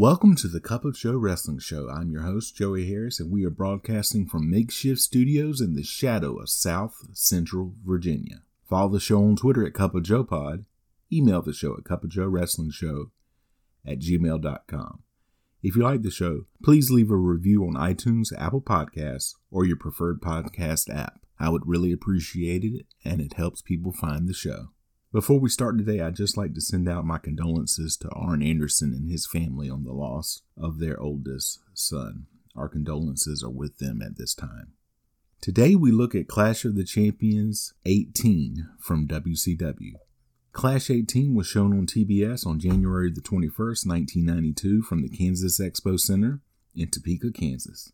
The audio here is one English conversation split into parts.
Welcome to the Cup of Joe Wrestling Show. I'm your host, Joey Harris, and we are broadcasting from makeshift studios in the shadow of South Central Virginia. Follow the show on Twitter at Cup of Joe Pod. Email the show at Cup of Joe Wrestling Show at gmail.com. If you like the show, please leave a review on iTunes, Apple Podcasts, or your preferred podcast app. I would really appreciate it, and it helps people find the show. Before we start today, I'd just like to send out my condolences to Arn Anderson and his family on the loss of their oldest son. Our condolences are with them at this time. Today we look at Clash of the Champions 18 from WCW. Clash 18 was shown on TBS on January the 21st, 1992 from the Kansas Expo Center in Topeka, Kansas.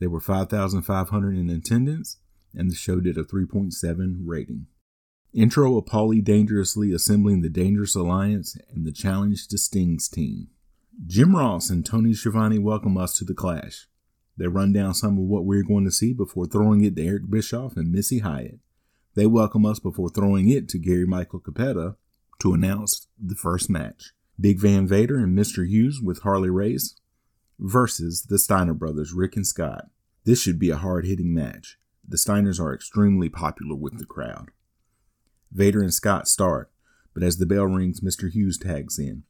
There were 5,500 in attendance and the show did a 3.7 rating. Intro of Paulie dangerously assembling the Dangerous Alliance and the Challenge to Sting's team. Jim Ross and Tony Schiavone welcome us to the clash. They run down some of what we're going to see before throwing it to Eric Bischoff and Missy Hyatt. They welcome us before throwing it to Gary Michael Cappetta to announce the first match. Big Van Vader and Mr. Hughes with Harley Race versus the Steiner brothers, Rick and Scott. This should be a hard hitting match. The Steiners are extremely popular with the crowd. Vader and Scott start, but as the bell rings, Mr. Hughes tags in.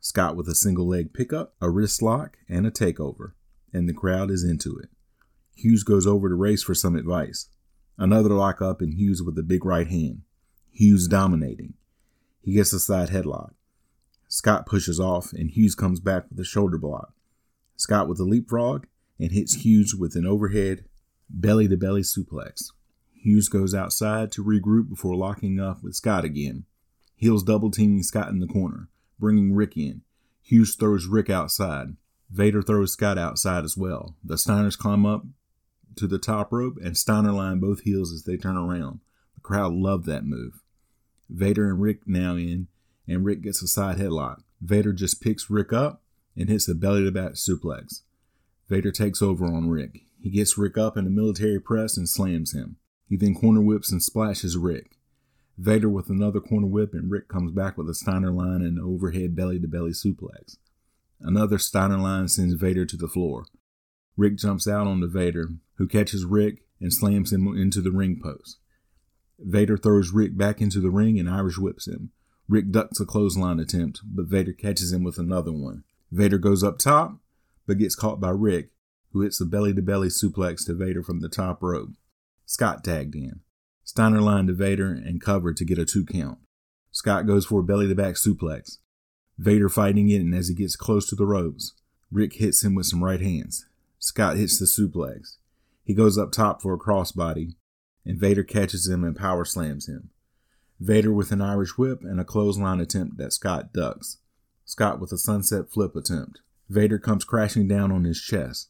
Scott with a single leg pickup, a wrist lock, and a takeover, and the crowd is into it. Hughes goes over to Race for some advice. Another lockup and Hughes with a big right hand. Hughes dominating. He gets a side headlock. Scott pushes off, and Hughes comes back with a shoulder block. Scott with a leapfrog and hits Hughes with an overhead belly to belly suplex. Hughes goes outside to regroup before locking up with Scott again. Heels double teaming Scott in the corner, bringing Rick in. Hughes throws Rick outside. Vader throws Scott outside as well. The Steiners climb up to the top rope and Steiner line both heels as they turn around. The crowd loved that move. Vader and Rick now in, and Rick gets a side headlock. Vader just picks Rick up and hits a belly to back suplex. Vader takes over on Rick. He gets Rick up in a military press and slams him. He then corner whips and splashes Rick. Vader with another corner whip, and Rick comes back with a Steiner line and an overhead belly to belly suplex. Another Steiner line sends Vader to the floor. Rick jumps out onto Vader, who catches Rick and slams him into the ring post. Vader throws Rick back into the ring and Irish whips him. Rick ducks a clothesline attempt, but Vader catches him with another one. Vader goes up top, but gets caught by Rick, who hits a belly to belly suplex to Vader from the top rope. Scott tagged in. Steiner lined to Vader and covered to get a two count. Scott goes for a belly to back suplex. Vader fighting it, and as he gets close to the ropes, Rick hits him with some right hands. Scott hits the suplex. He goes up top for a crossbody, and Vader catches him and power slams him. Vader with an Irish whip and a clothesline attempt that Scott ducks. Scott with a sunset flip attempt. Vader comes crashing down on his chest.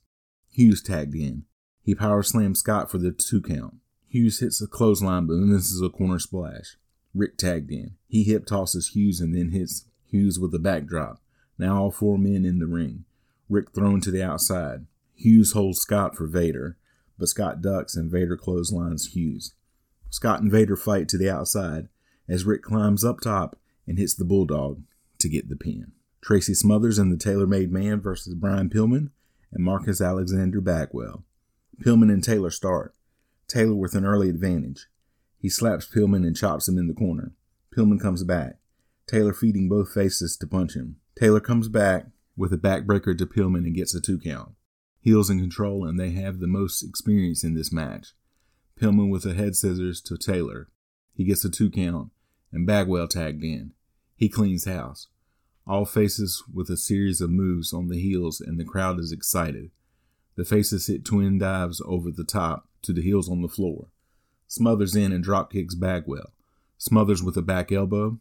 Hughes tagged in. He power slams Scott for the two count. Hughes hits a clothesline but then misses a corner splash. Rick tagged in. He hip tosses Hughes and then hits Hughes with a backdrop. Now all four men in the ring. Rick thrown to the outside. Hughes holds Scott for Vader, but Scott ducks and Vader clotheslines Hughes. Scott and Vader fight to the outside as Rick climbs up top and hits the Bulldog to get the pin. Tracy Smothers and the Taylor Made Man versus Brian Pillman and Marcus Alexander Bagwell. Pillman and Taylor start. Taylor with an early advantage. He slaps Pillman and chops him in the corner. Pillman comes back. Taylor feeding both faces to punch him. Taylor comes back with a backbreaker to Pillman and gets a two count. Heels in control and they have the most experience in this match. Pillman with a head scissors to Taylor. He gets a two count and Bagwell tagged in. He cleans house. All faces with a series of moves on the heels and the crowd is excited. The faces hit twin dives over the top to the heels on the floor. Smothers in and drop kicks Bagwell. Smothers with a back elbow.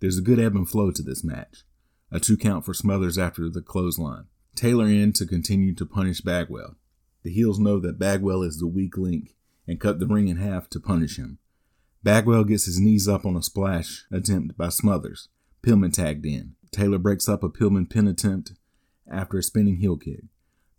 There's a good ebb and flow to this match. A two count for Smothers after the clothesline. Taylor in to continue to punish Bagwell. The heels know that Bagwell is the weak link and cut the ring in half to punish him. Bagwell gets his knees up on a splash attempt by Smothers. Pillman tagged in. Taylor breaks up a Pillman pin attempt after a spinning heel kick.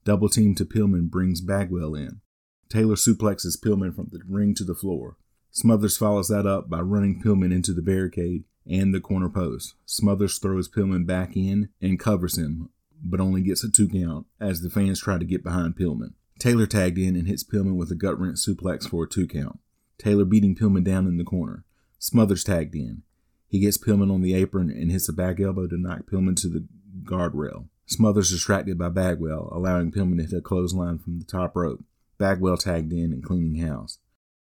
Double team to Pillman brings Bagwell in. Taylor suplexes Pillman from the ring to the floor. Smothers follows that up by running Pillman into the barricade and the corner post. Smothers throws Pillman back in and covers him, but only gets a two count as the fans try to get behind Pillman. Taylor tagged in and hits Pillman with a gut wrench suplex for a two count. Taylor beating Pillman down in the corner. Smothers tagged in. He gets Pillman on the apron and hits a back elbow to knock Pillman to the guardrail. Smothers distracted by Bagwell, allowing Pillman to hit a clothesline from the top rope. Bagwell tagged in and cleaning house.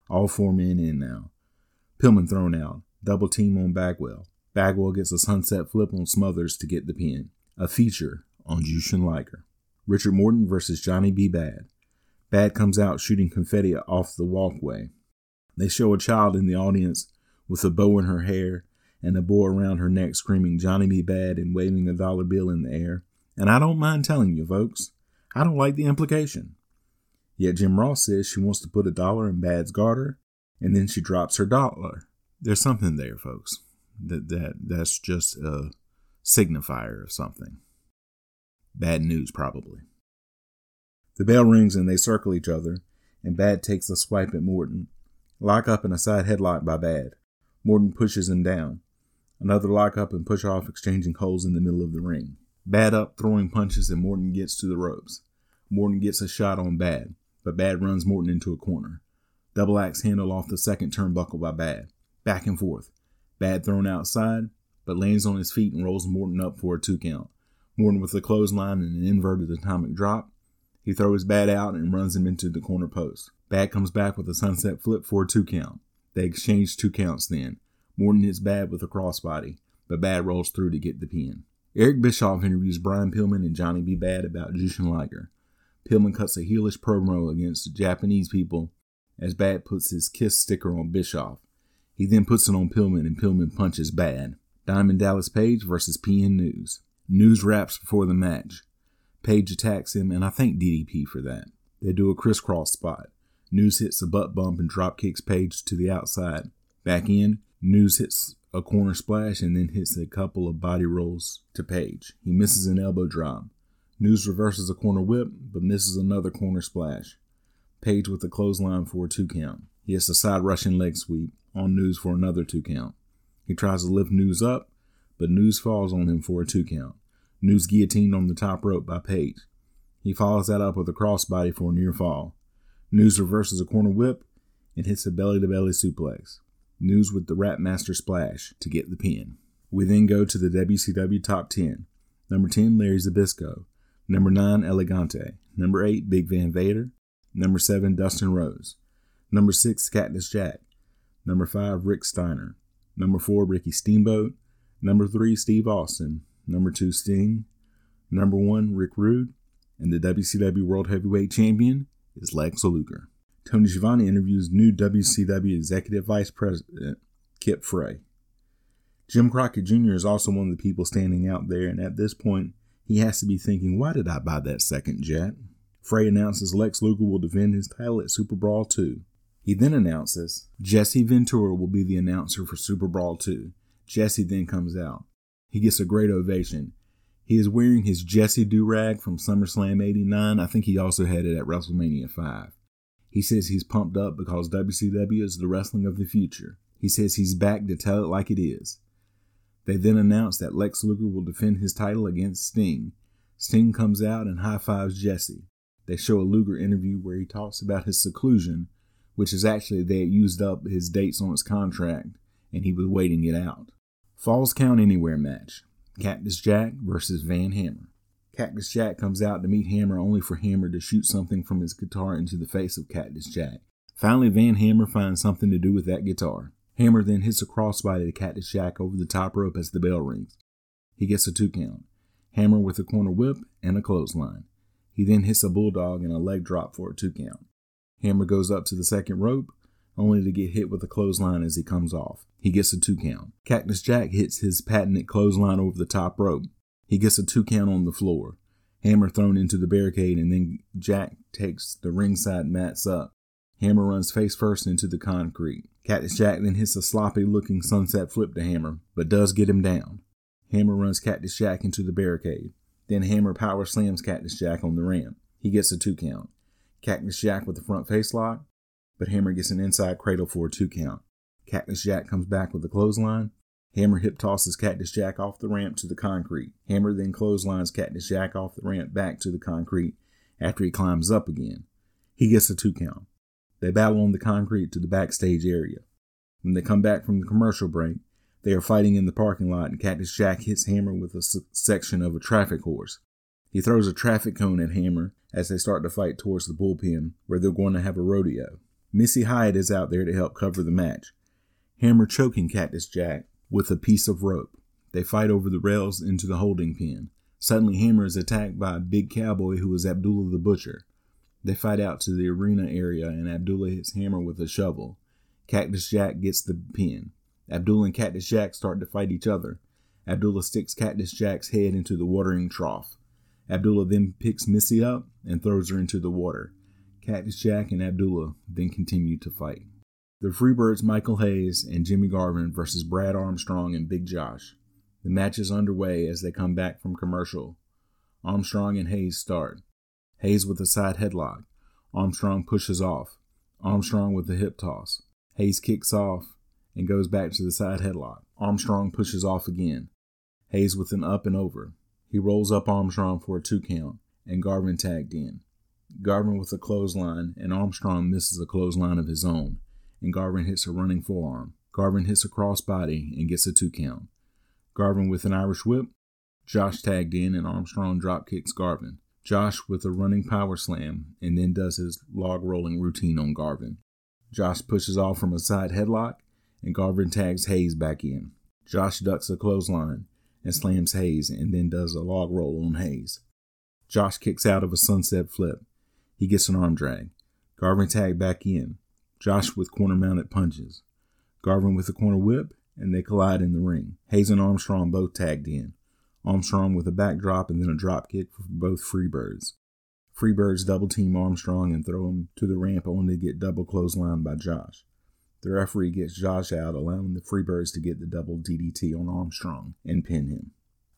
All four men in now. Pillman thrown out. Double team on Bagwell. Bagwell gets a sunset flip on Smothers to get the pin. A feature on Jushin Liger. Richard Morton versus Johnny B. Bad. Bad comes out shooting confetti off the walkway. They show a child in the audience with a bow in her hair and a bow around her neck screaming Johnny B. bad and waving a dollar bill in the air. And I don't mind telling you, folks, I don't like the implication. Yet Jim Ross says she wants to put a dollar in Bad's garter, and then she drops her dollar. There's something there, folks. That that that's just a signifier of something. Bad news, probably. The bell rings and they circle each other, and Bad takes a swipe at Morton, Lock up and a side headlock by Bad. Morton pushes him down. Another lock up and push off, exchanging holds in the middle of the ring. Bad up, throwing punches, and Morton gets to the ropes. Morton gets a shot on Bad, but Bad runs Morton into a corner. Double axe handle off the second turnbuckle by Bad. Back and forth. Bad thrown outside, but lands on his feet and rolls Morton up for a two count. Morton with a clothesline and an inverted atomic drop. He throws Bad out and runs him into the corner post. Bad comes back with a sunset flip for a two count. They exchange two counts then. Morton hits Bad with a crossbody, but Bad rolls through to get the pin. Eric Bischoff interviews Brian Pillman and Johnny B. Bad about Jushin Liger. Pillman cuts a heelish promo against the Japanese people as Bad puts his kiss sticker on Bischoff. He then puts it on Pillman and Pillman punches Bad. Diamond Dallas Page versus PN News. News wraps before the match. Page attacks him, and I thank DDP for that. They do a crisscross spot. News hits a butt bump and drop kicks Page to the outside. Back in, News hits a corner splash and then hits a couple of body rolls to Page. He misses an elbow drop. News reverses a corner whip, but misses another corner splash. Page with a clothesline for a two count. He hits a side rushing leg sweep on News for another two count. He tries to lift News up, but News falls on him for a two count. News guillotined on the top rope by Page. He follows that up with a crossbody for a near fall. News reverses a corner whip and hits a belly to belly suplex. News with the Rap Master splash to get the pin. We then go to the WCW top 10. Number 10, Larry Zbyszko. Number 9, Elegante. Number 8, Big Van Vader. Number 7, Dustin Rhodes. Number 6, Cactus Jack. Number 5, Rick Steiner. Number 4, Ricky Steamboat. Number 3, Steve Austin. Number 2, Sting. Number 1, Rick Rude. And the WCW World Heavyweight Champion, is Lex Luger. Tony Schiavone interviews new WCW Executive Vice President Kip Frey. Jim Crockett Jr. is also one of the people standing out there, and at this point, he has to be thinking, why did I buy that second jet? Frey announces Lex Luger will defend his title at Super Brawl 2. He then announces Jesse Ventura will be the announcer for Super Brawl 2. Jesse then comes out. He gets a great ovation, he is wearing his Jesse do rag from SummerSlam 89. I think he also had it at WrestleMania 5. He says he's pumped up because WCW is the wrestling of the future. He says he's back to tell it like it is. They then announce that Lex Luger will defend his title against Sting. Sting comes out and high fives Jesse. They show a Luger interview where he talks about his seclusion, which is actually they had used up his dates on his contract and he was waiting it out. Falls Count Anywhere match. Cactus Jack versus Van Hammer. Cactus Jack comes out to meet Hammer only for Hammer to shoot something from his guitar into the face of Cactus Jack. Finally, Van Hammer finds something to do with that guitar. Hammer then hits a crossbody to Cactus Jack over the top rope as the bell rings. He gets a two count. Hammer with a corner whip and a clothesline. He then hits a bulldog and a leg drop for a two count. Hammer goes up to the second rope, only to get hit with a clothesline as he comes off. He gets a two count. Cactus Jack hits his patented clothesline over the top rope. He gets a two count on the floor. Hammer thrown into the barricade, and then Jack takes the ringside mats up. Hammer runs face first into the concrete. Cactus Jack then hits a sloppy looking sunset flip to Hammer, but does get him down. Hammer runs Cactus Jack into the barricade. Then Hammer power slams Cactus Jack on the ramp. He gets a two count. Cactus Jack with the front face lock, but Hammer gets an inside cradle for a two count. Cactus Jack comes back with a clothesline. Hammer hip tosses Cactus Jack off the ramp to the concrete. Hammer then clotheslines Cactus Jack off the ramp back to the concrete after he climbs up again. He gets a two count. They battle on the concrete to the backstage area. When they come back from the commercial break, they are fighting in the parking lot, and Cactus Jack hits Hammer with a section of a traffic horse. He throws a traffic cone at Hammer as they start to fight towards the bullpen, where they're going to have a rodeo. Missy Hyatt is out there to help cover the match. Hammer choking Cactus Jack with a piece of rope. They fight over the rails into the holding pen. Suddenly, Hammer is attacked by a big cowboy who is Abdullah the Butcher. They fight out to the arena area, and Abdullah hits Hammer with a shovel. Cactus Jack gets the pin. Abdullah and Cactus Jack start to fight each other. Abdullah sticks Cactus Jack's head into the watering trough. Abdullah then picks Missy up and throws her into the water. Cactus Jack and Abdullah then continue to fight. The Freebirds Michael Hayes and Jimmy Garvin versus Brad Armstrong and Big Josh. The match is underway as they come back from commercial. Armstrong and Hayes start. Hayes with a side headlock. Armstrong pushes off. Armstrong with a hip toss. Hayes kicks off and goes back to the side headlock. Armstrong pushes off again. Hayes with an up and over. He rolls up Armstrong for a two count, and Garvin tagged in. Garvin with a clothesline, and Armstrong misses a clothesline of his own, and Garvin hits a running forearm. Garvin hits a crossbody and gets a two count. Garvin with an Irish whip. Josh tagged in, and Armstrong drop kicks Garvin. Josh with a running power slam and then does his log rolling routine on Garvin. Josh pushes off from a side headlock and Garvin tags Hayes back in. Josh ducks a clothesline and slams Hayes and then does a log roll on Hayes. Josh kicks out of a sunset flip. He gets an arm drag. Garvin tagged back in. Josh with corner mounted punches. Garvin with a corner whip and they collide in the ring. Hayes and Armstrong both tagged in. Armstrong with a backdrop and then a drop kick for both Freebirds. Freebirds double team Armstrong and throw him to the ramp only to get double clotheslined by Josh. The referee gets Josh out, allowing the Freebirds to get the double DDT on Armstrong and pin him.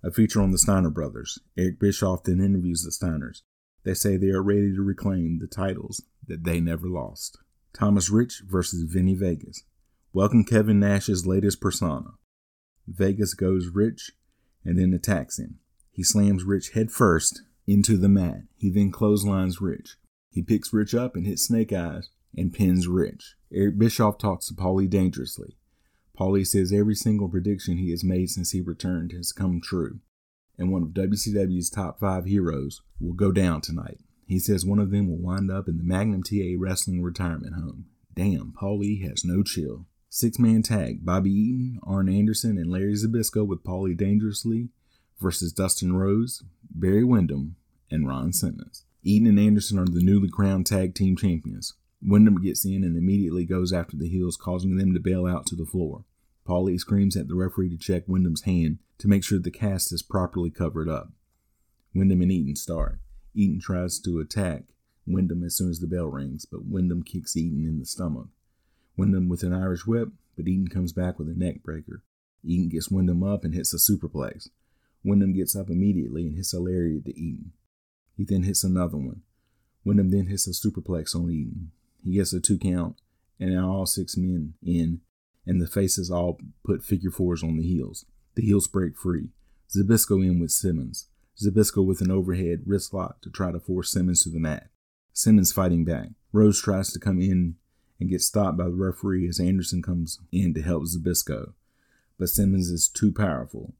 A feature on the Steiner brothers. Eric Bischoff then interviews the Steiners. They say they are ready to reclaim the titles that they never lost. Thomas Rich versus Vinnie Vegas. Welcome Kevin Nash's latest persona. Vegas goes Rich and then attacks him. He slams Rich headfirst into the mat. He then clotheslines Rich. He picks Rich up and hits Snake Eyes and pins Rich. Eric Bischoff talks to Paulie dangerously. Paulie says every single prediction he has made since he returned has come true, and one of WCW's top five heroes will go down tonight. He says one of them will wind up in the Magnum TA Wrestling Retirement Home. Damn, Paulie has no chill. Six man tag Bobby Eaton, Arn Anderson, and Larry Zbyszko with Paulie Dangerously versus Dustin Rhodes, Barry Windham, and Ron Simmons. Eaton and Anderson are the newly crowned tag team champions. Windham gets in and immediately goes after the heels, causing them to bail out to the floor. Paulie screams at the referee to check Windham's hand to make sure the cast is properly covered up. Windham and Eaton start. Eaton tries to attack Windham as soon as the bell rings, but Windham kicks Eaton in the stomach. Windham with an Irish whip, but Eaton comes back with a neck breaker. Eaton gets Windham up and hits a superplex. Windham gets up immediately and hits a lariat to Eaton. He then hits another one. Windham then hits a superplex on Eaton. He gets a two count, and now all six men in, and the faces all put figure fours on the heels. The heels break free. Zbyszko in with Simmons. Zbyszko with an overhead wrist lock to try to force Simmons to the mat. Simmons fighting back. Rhodes tries to come in and gets stopped by the referee as Anderson comes in to help Zbyszko. But Simmons is too powerful.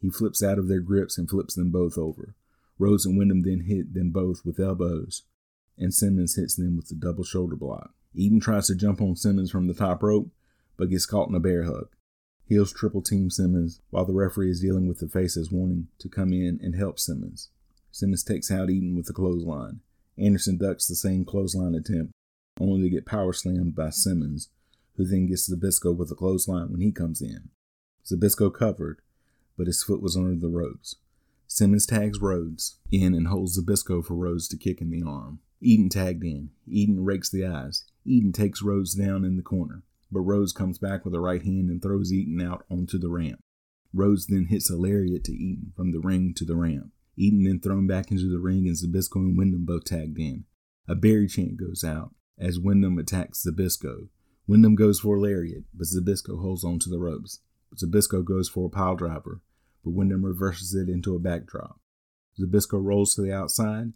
He flips out of their grips and flips them both over. Rhodes and Windham then hit them both with elbows, and Simmons hits them with the double shoulder block. Eaton tries to jump on Simmons from the top rope, but gets caught in a bear hug. Heels triple team Simmons while the referee is dealing with the faces wanting to come in and help Simmons. Simmons takes out Eaton with a clothesline. Anderson ducks the same clothesline attempt, only to get power slammed by Simmons, who then gets Zbyszko with a clothesline when he comes in. Zbyszko covered, but his foot was under the ropes. Simmons tags Rhodes in and holds Zbyszko for Rhodes to kick in the arm. Eaton tagged in. Eaton rakes the eyes. Eaton takes Rhodes down in the corner, but Rhodes comes back with a right hand and throws Eaton out onto the ramp. Rhodes then hits a lariat to Eaton from the ring to the ramp. Eaton then thrown back into the ring and Zbyszko and Windham both tagged in. A Barry chant goes out as Windham attacks Zbyszko. Windham goes for a lariat, but Zbyszko holds on to the ropes. Zbyszko goes for a pile driver, but Windham reverses it into a backdrop. Zbyszko rolls to the outside.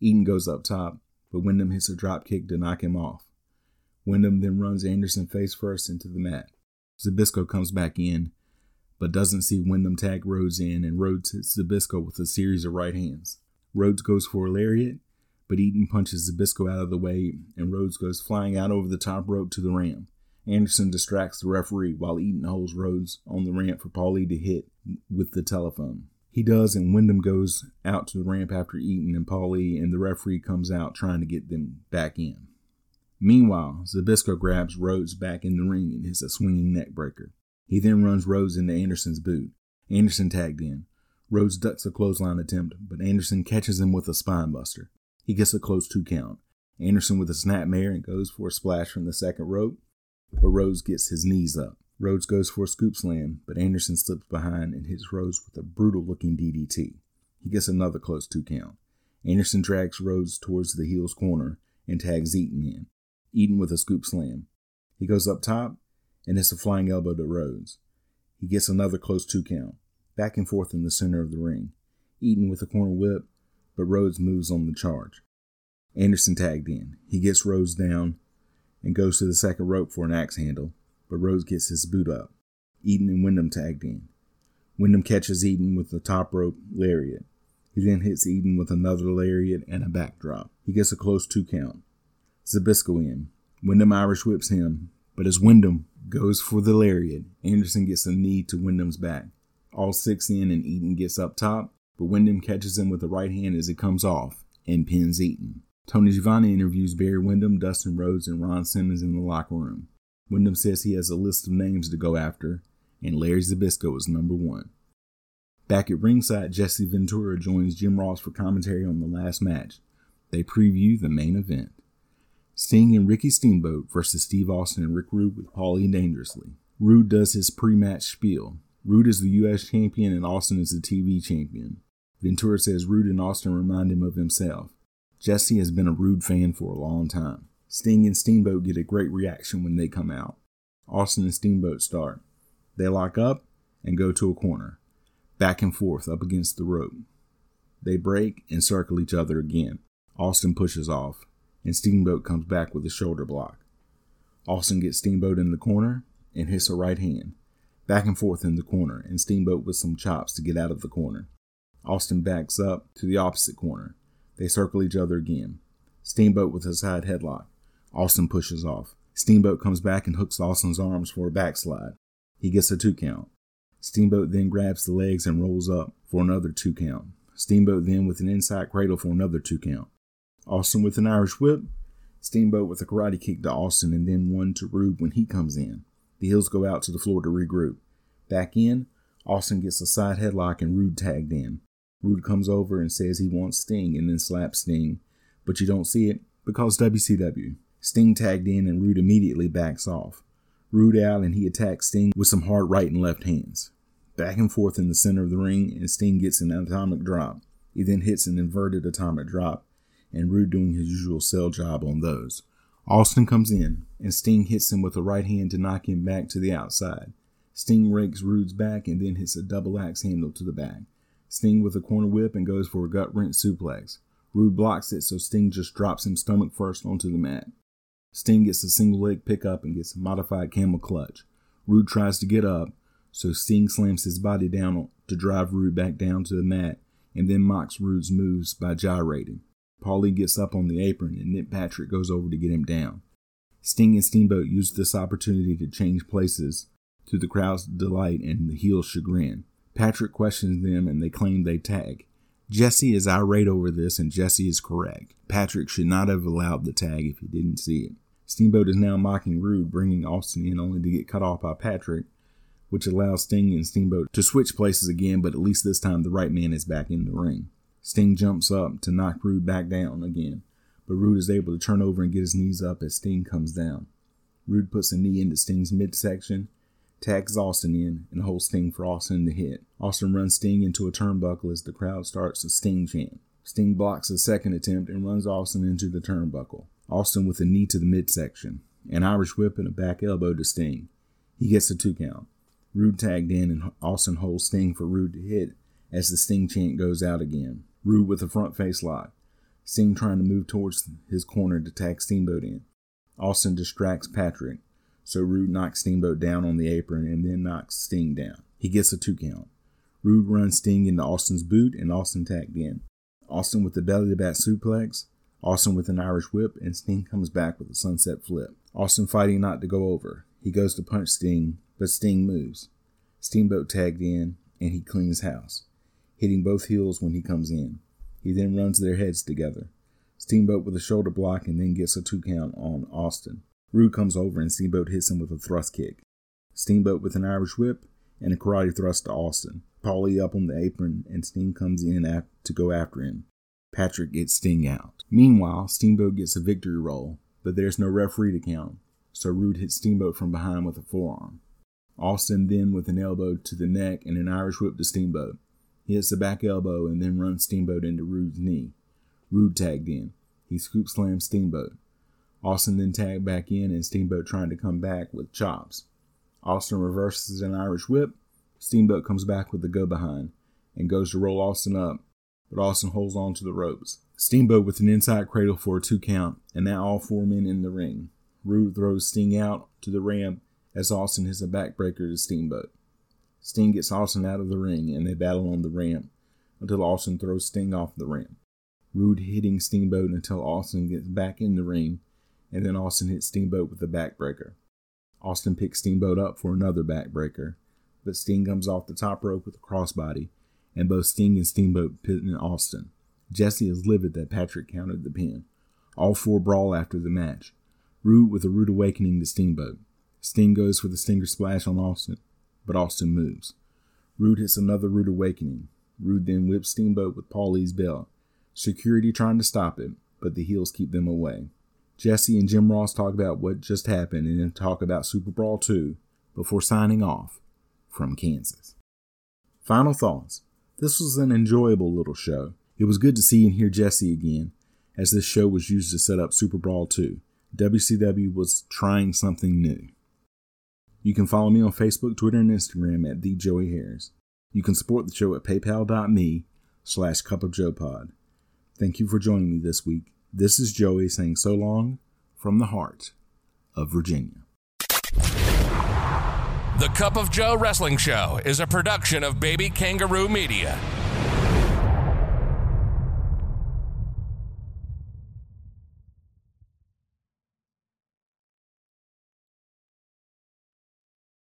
Eaton goes up top, but Windham hits a drop kick to knock him off. Windham then runs Anderson face first into the mat. Zbyszko comes back in, but doesn't see Windham tag Rhodes in, and Rhodes hits Zbyszko with a series of right hands. Rhodes goes for a lariat, but Eaton punches Zbyszko out of the way, and Rhodes goes flying out over the top rope to the ramp. Anderson distracts the referee while Eaton holds Rhodes on the ramp for Paulie to hit with the telephone. He does, and Windham goes out to the ramp after Eaton and Paulie, and the referee comes out trying to get them back in. Meanwhile, Zbyszko grabs Rhodes back in the ring and hits a swinging neckbreaker. He then runs Rhodes into Anderson's boot. Anderson tagged in. Rhodes ducks a clothesline attempt, but Anderson catches him with a spinebuster. He gets a close two count. Anderson with a snapmare and goes for a splash from the second rope, but Rhodes gets his knees up. Rhodes goes for a scoop slam, but Anderson slips behind and hits Rhodes with a brutal looking DDT. He gets another close two count. Anderson drags Rhodes towards the heel's corner and tags Eaton in. Eaton with a scoop slam. He goes up top and hits a flying elbow to Rhodes. He gets another close two count. Back and forth in the center of the ring. Eaton with a corner whip, but Rhodes moves on the charge. Anderson tagged in. He gets Rhodes down and goes to the second rope for an axe handle, but Rhodes gets his boot up. Eaton and Windham tagged in. Windham catches Eaton with the top rope lariat. He then hits Eaton with another lariat and a backdrop. He gets a close two count. Zbyszko in. Windham Irish whips him, but as Windham goes for the lariat, Anderson gets a knee to Windham's back. All six in and Eaton gets up top, but Windham catches him with the right hand as it comes off and pins Eaton. Tony Schiavone interviews Barry Windham, Dustin Rhodes, and Ron Simmons in the locker room. Windham says he has a list of names to go after, and Larry Zbyszko is number one. Back at ringside, Jesse Ventura joins Jim Ross for commentary on the last match. They preview the main event. Sting and Ricky Steamboat versus Steve Austin and Rick Rude with Paulie Dangerously. Rude does his pre-match spiel. Rude is the U.S. champion and Austin is the TV champion. Ventura says Rude and Austin remind him of himself. Jesse has been a Rude fan for a long time. Sting and Steamboat get a great reaction when they come out. Austin and Steamboat start. They lock up and go to a corner, back and forth up against the rope. They break and circle each other again. Austin pushes off, and Steamboat comes back with a shoulder block. Austin gets Steamboat in the corner and hits a right hand, back and forth in the corner, and Steamboat with some chops to get out of the corner. Austin backs up to the opposite corner. They circle each other again. Steamboat with a side headlock. Austin pushes off. Steamboat comes back and hooks Austin's arms for a backslide. He gets a two count. Steamboat then grabs the legs and rolls up for another two count. Steamboat then with an inside cradle for another two count. Austin with an Irish whip. Steamboat with a karate kick to Austin and then one to Rude when he comes in. The heels go out to the floor to regroup. Back in, Austin gets a side headlock and Rude tagged in. Rude comes over and says he wants Sting and then slaps Sting, but you don't see it because WCW. Sting tagged in and Rude immediately backs off. Rude out and he attacks Sting with some hard right and left hands. Back and forth in the center of the ring, and Sting gets an atomic drop. He then hits an inverted atomic drop, and Rude doing his usual sell job on those. Austin comes in, and Sting hits him with a right hand to knock him back to the outside. Sting rakes Rude's back and then hits a double axe handle to the back. Sting with a corner whip and goes for a gut wrench suplex. Rude blocks it, so Sting just drops him stomach first onto the mat. Sting gets a single leg pickup and gets a modified camel clutch. Rude tries to get up, so Sting slams his body down to drive Rude back down to the mat and then mocks Rude's moves by gyrating. Paulie gets up on the apron and Nick Patrick goes over to get him down. Sting and Steamboat use this opportunity to change places to the crowd's delight and the heel's chagrin. Patrick questions them and they claim they tag. Jesse is irate over this and Jesse is correct. Patrick should not have allowed the tag if he didn't see it. Steamboat is now mocking Rude, bringing Austin in only to get cut off by Patrick, which allows Sting and Steamboat to switch places again, but at least this time the right man is back in the ring. Sting jumps up to knock Rude back down again, but Rude is able to turn over and get his knees up as Sting comes down. Rude puts a knee into Sting's midsection, tags Austin in, and holds Sting for Austin to hit. Austin runs Sting into a turnbuckle as the crowd starts a Sting chant. Sting blocks a second attempt and runs Austin into the turnbuckle. Austin with a knee to the midsection, an Irish whip and a back elbow to Sting. He gets a two count. Rude tagged in and Austin holds Sting for Rude to hit as the Sting chant goes out again. Rude with a front face lock. Sting trying to move towards his corner to tag Steamboat in. Austin distracts Patrick, so Rude knocks Steamboat down on the apron and then knocks Sting down. He gets a two count. Rude runs Sting into Austin's boot and Austin tagged in. Austin with the belly to bat suplex, Austin with an Irish whip, and Sting comes back with a sunset flip. Austin fighting not to go over. He goes to punch Sting, but Sting moves. Steamboat tagged in, and he cleans house hitting both heels when he comes in. He then runs their heads together. Steamboat with a shoulder block and then gets a two count on Austin. Rude comes over and Steamboat hits him with a thrust kick. Steamboat with an Irish whip and a karate thrust to Austin. Paulie up on the apron and Sting comes in to go after him. Patrick gets Sting out. Meanwhile, Steamboat gets a victory roll, but there's no referee to count, so Rude hits Steamboat from behind with a forearm. Austin then with an elbow to the neck and an Irish whip to Steamboat. Hits the back elbow and then runs Steamboat into Rude's knee. Rude tagged in. He scoop slams Steamboat. Austin then tagged back in and Steamboat trying to come back with chops. Austin reverses an Irish whip. Steamboat comes back with the go behind and goes to roll Austin up, but Austin holds on to the ropes. Steamboat with an inside cradle for a two count, and now all four men in the ring. Rude throws Sting out to the ramp as Austin hits a backbreaker to Steamboat. Sting gets Austin out of the ring and they battle on the ramp until Austin throws Sting off the ramp. Rude hitting Steamboat until Austin gets back in the ring, and then Austin hits Steamboat with a backbreaker. Austin picks Steamboat up for another backbreaker, but Sting comes off the top rope with a crossbody, and both Sting and Steamboat pin Austin. Jesse is livid that Patrick countered the pin. All four brawl after the match. Rude with a rude awakening to Steamboat. Sting goes for the Stinger Splash on Austin but Austin moves. Rude hits another rude awakening. Rude then whips Steamboat with Paul E.'s belt. Security trying to stop it, but the heels keep them away. Jesse and Jim Ross talk about what just happened and then talk about Super Brawl 2 before signing off from Kansas. Final thoughts. This was an enjoyable little show. It was good to see and hear Jesse again, as this show was used to set up Super Brawl 2. WCW was trying something new. You can follow me on Facebook, Twitter, and Instagram at the Joey Harris. You can support the show at paypal.me slash cup of Joe pod. Thank you for joining me this week. This is Joey saying so long from the heart of Virginia. The Cup of Joe Wrestling Show is a production of Baby Kangaroo Media.